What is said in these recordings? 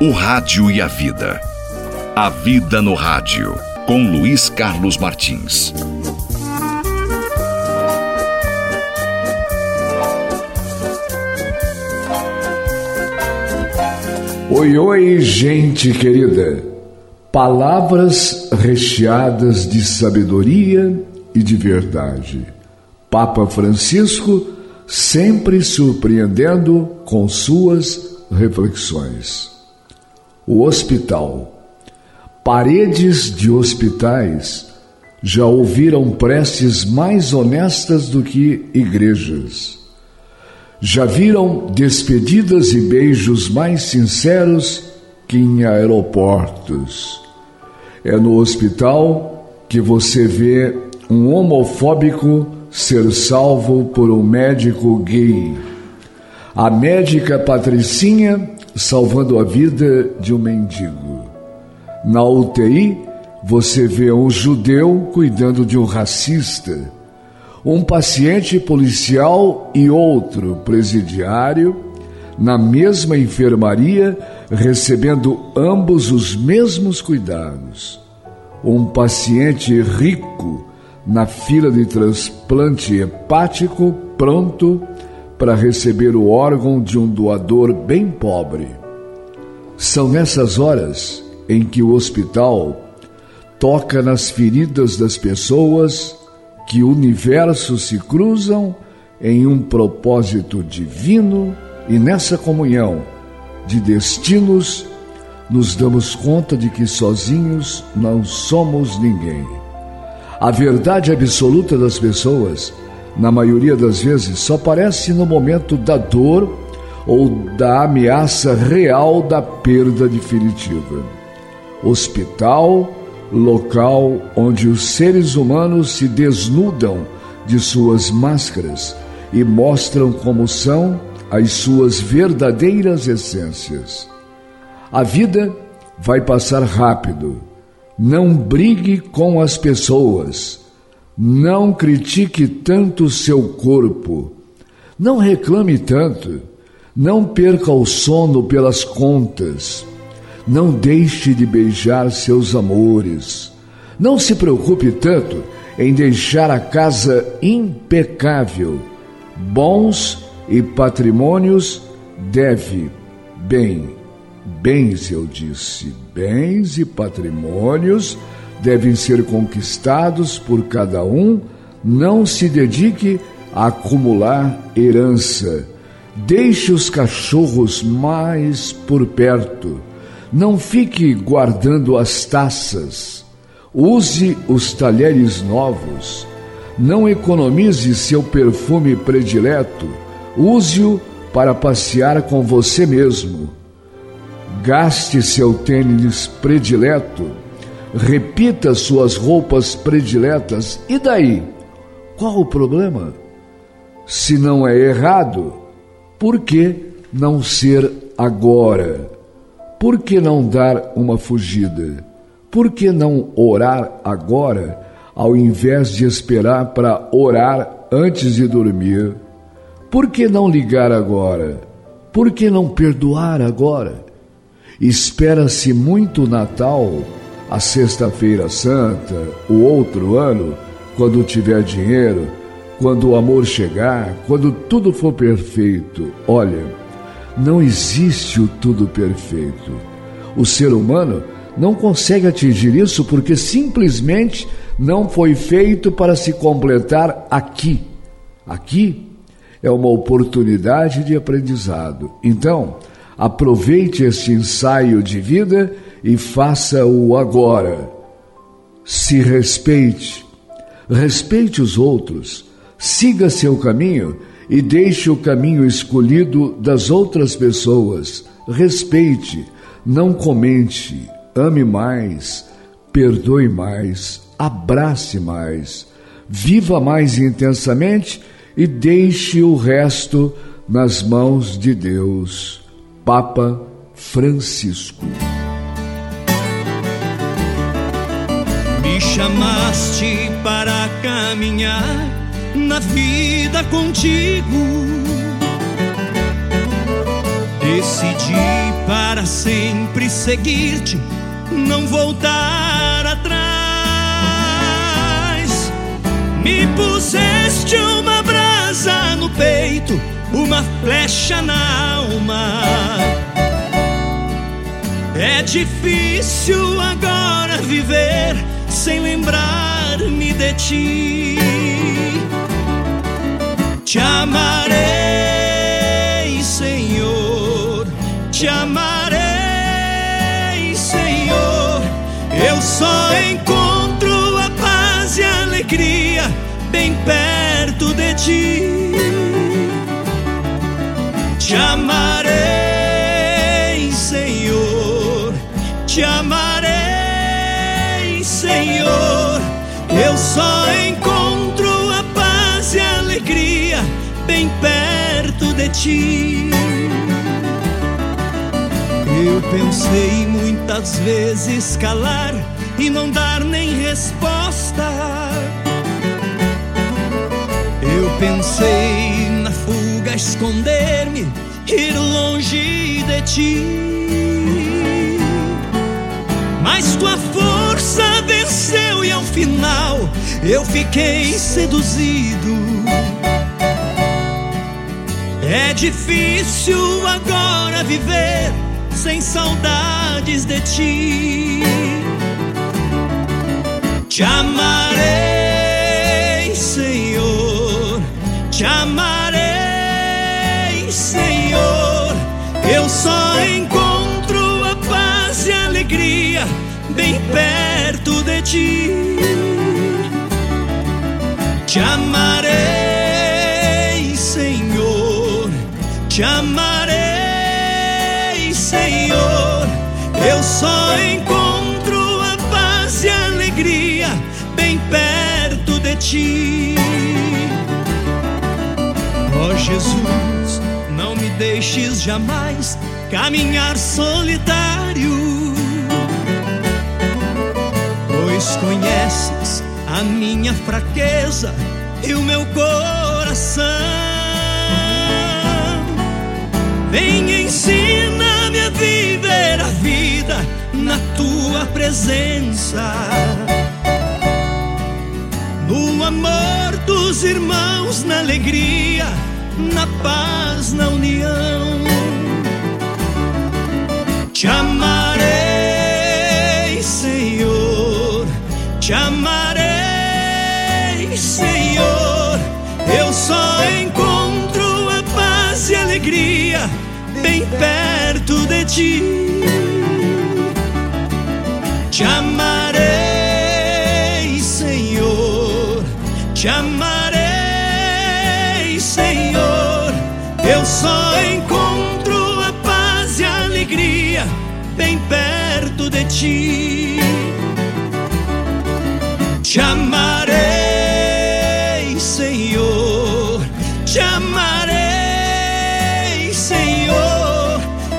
O Rádio e a Vida. A Vida no Rádio, com Luiz Carlos Martins. Oi, oi, gente querida. Palavras recheadas de sabedoria e de verdade. Papa Francisco sempre surpreendendo com suas reflexões o hospital. Paredes de hospitais já ouviram preces mais honestas do que igrejas. Já viram despedidas e beijos mais sinceros que em aeroportos. É no hospital que você vê um homofóbico ser salvo por um médico gay. A médica Patricinha salvando a vida de um mendigo. Na UTI, você vê um judeu cuidando de um racista, um paciente policial e outro presidiário na mesma enfermaria, recebendo ambos os mesmos cuidados. Um paciente rico na fila de transplante hepático pronto para receber o órgão de um doador bem pobre. São nessas horas em que o hospital toca nas feridas das pessoas que universos se cruzam em um propósito divino e nessa comunhão de destinos nos damos conta de que sozinhos não somos ninguém. A verdade absoluta das pessoas na maioria das vezes, só aparece no momento da dor ou da ameaça real da perda definitiva. Hospital, local onde os seres humanos se desnudam de suas máscaras e mostram como são as suas verdadeiras essências. A vida vai passar rápido. Não brigue com as pessoas não critique tanto o seu corpo. Não reclame tanto. Não perca o sono pelas contas. Não deixe de beijar seus amores. Não se preocupe tanto em deixar a casa impecável. Bons e patrimônios deve, bem, bens eu disse, bens e patrimônios devem ser conquistados por cada um, não se dedique a acumular herança. Deixe os cachorros mais por perto. Não fique guardando as taças. Use os talheres novos. Não economize seu perfume predileto. Use-o para passear com você mesmo. Gaste seu tênis predileto repita suas roupas prediletas. E daí? Qual o problema? Se não é errado, por que não ser agora? Por que não dar uma fugida? Por que não orar agora, ao invés de esperar para orar antes de dormir? Por que não ligar agora? Por que não perdoar agora? Espera-se muito Natal a Sexta-feira Santa, o outro ano, quando tiver dinheiro, quando o amor chegar, quando tudo for perfeito. Olha, não existe o tudo perfeito. O ser humano não consegue atingir isso porque simplesmente não foi feito para se completar aqui. Aqui é uma oportunidade de aprendizado. Então, aproveite este ensaio de vida e faça-o agora. Se respeite, respeite os outros, siga seu caminho e deixe o caminho escolhido das outras pessoas. Respeite, não comente, ame mais, perdoe mais, abrace mais, viva mais intensamente e deixe o resto nas mãos de Deus. Papa Francisco. Me chamaste para caminhar na vida contigo. Decidi para sempre seguir-te, não voltar atrás. Me puseste uma brasa no peito, uma flecha na alma. É difícil agora viver ti. Te amarei, Senhor, te amarei, Senhor. Eu só encontro a paz e a alegria bem perto de ti. Te amarei, Eu pensei muitas vezes calar e não dar nem resposta. Eu pensei na fuga esconder-me, ir longe de ti. Mas tua força venceu e ao final eu fiquei seduzido. É difícil agora viver sem saudades de ti. Te amarei, Senhor, te amarei, Senhor. Eu só encontro a paz e a alegria bem perto ti. Ó oh, Jesus, não me deixes jamais caminhar solitário, pois conheces a minha fraqueza e o meu coração. Vem ensina-me a viver a vida na tua presença. Amor dos irmãos, na alegria, na paz, na união. Te amarei, Senhor, te amarei, Senhor. Eu só encontro a paz e alegria bem perto de ti. Ti. Te amarei, Senhor, te amarei.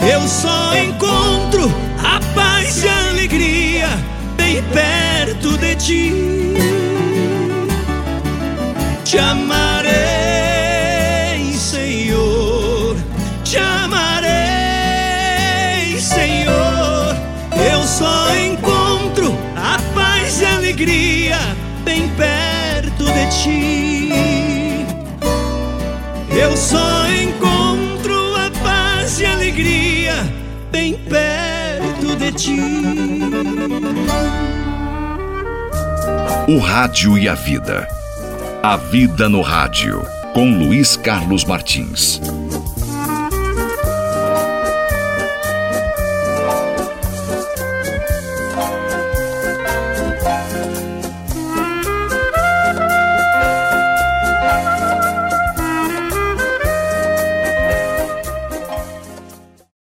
eu só encontro a paz e a alegria bem perto de ti. Te amarei, ti. Eu só encontro a paz e a alegria bem perto de ti. O Rádio e a Vida. A Vida no Rádio, com Luiz Carlos Martins.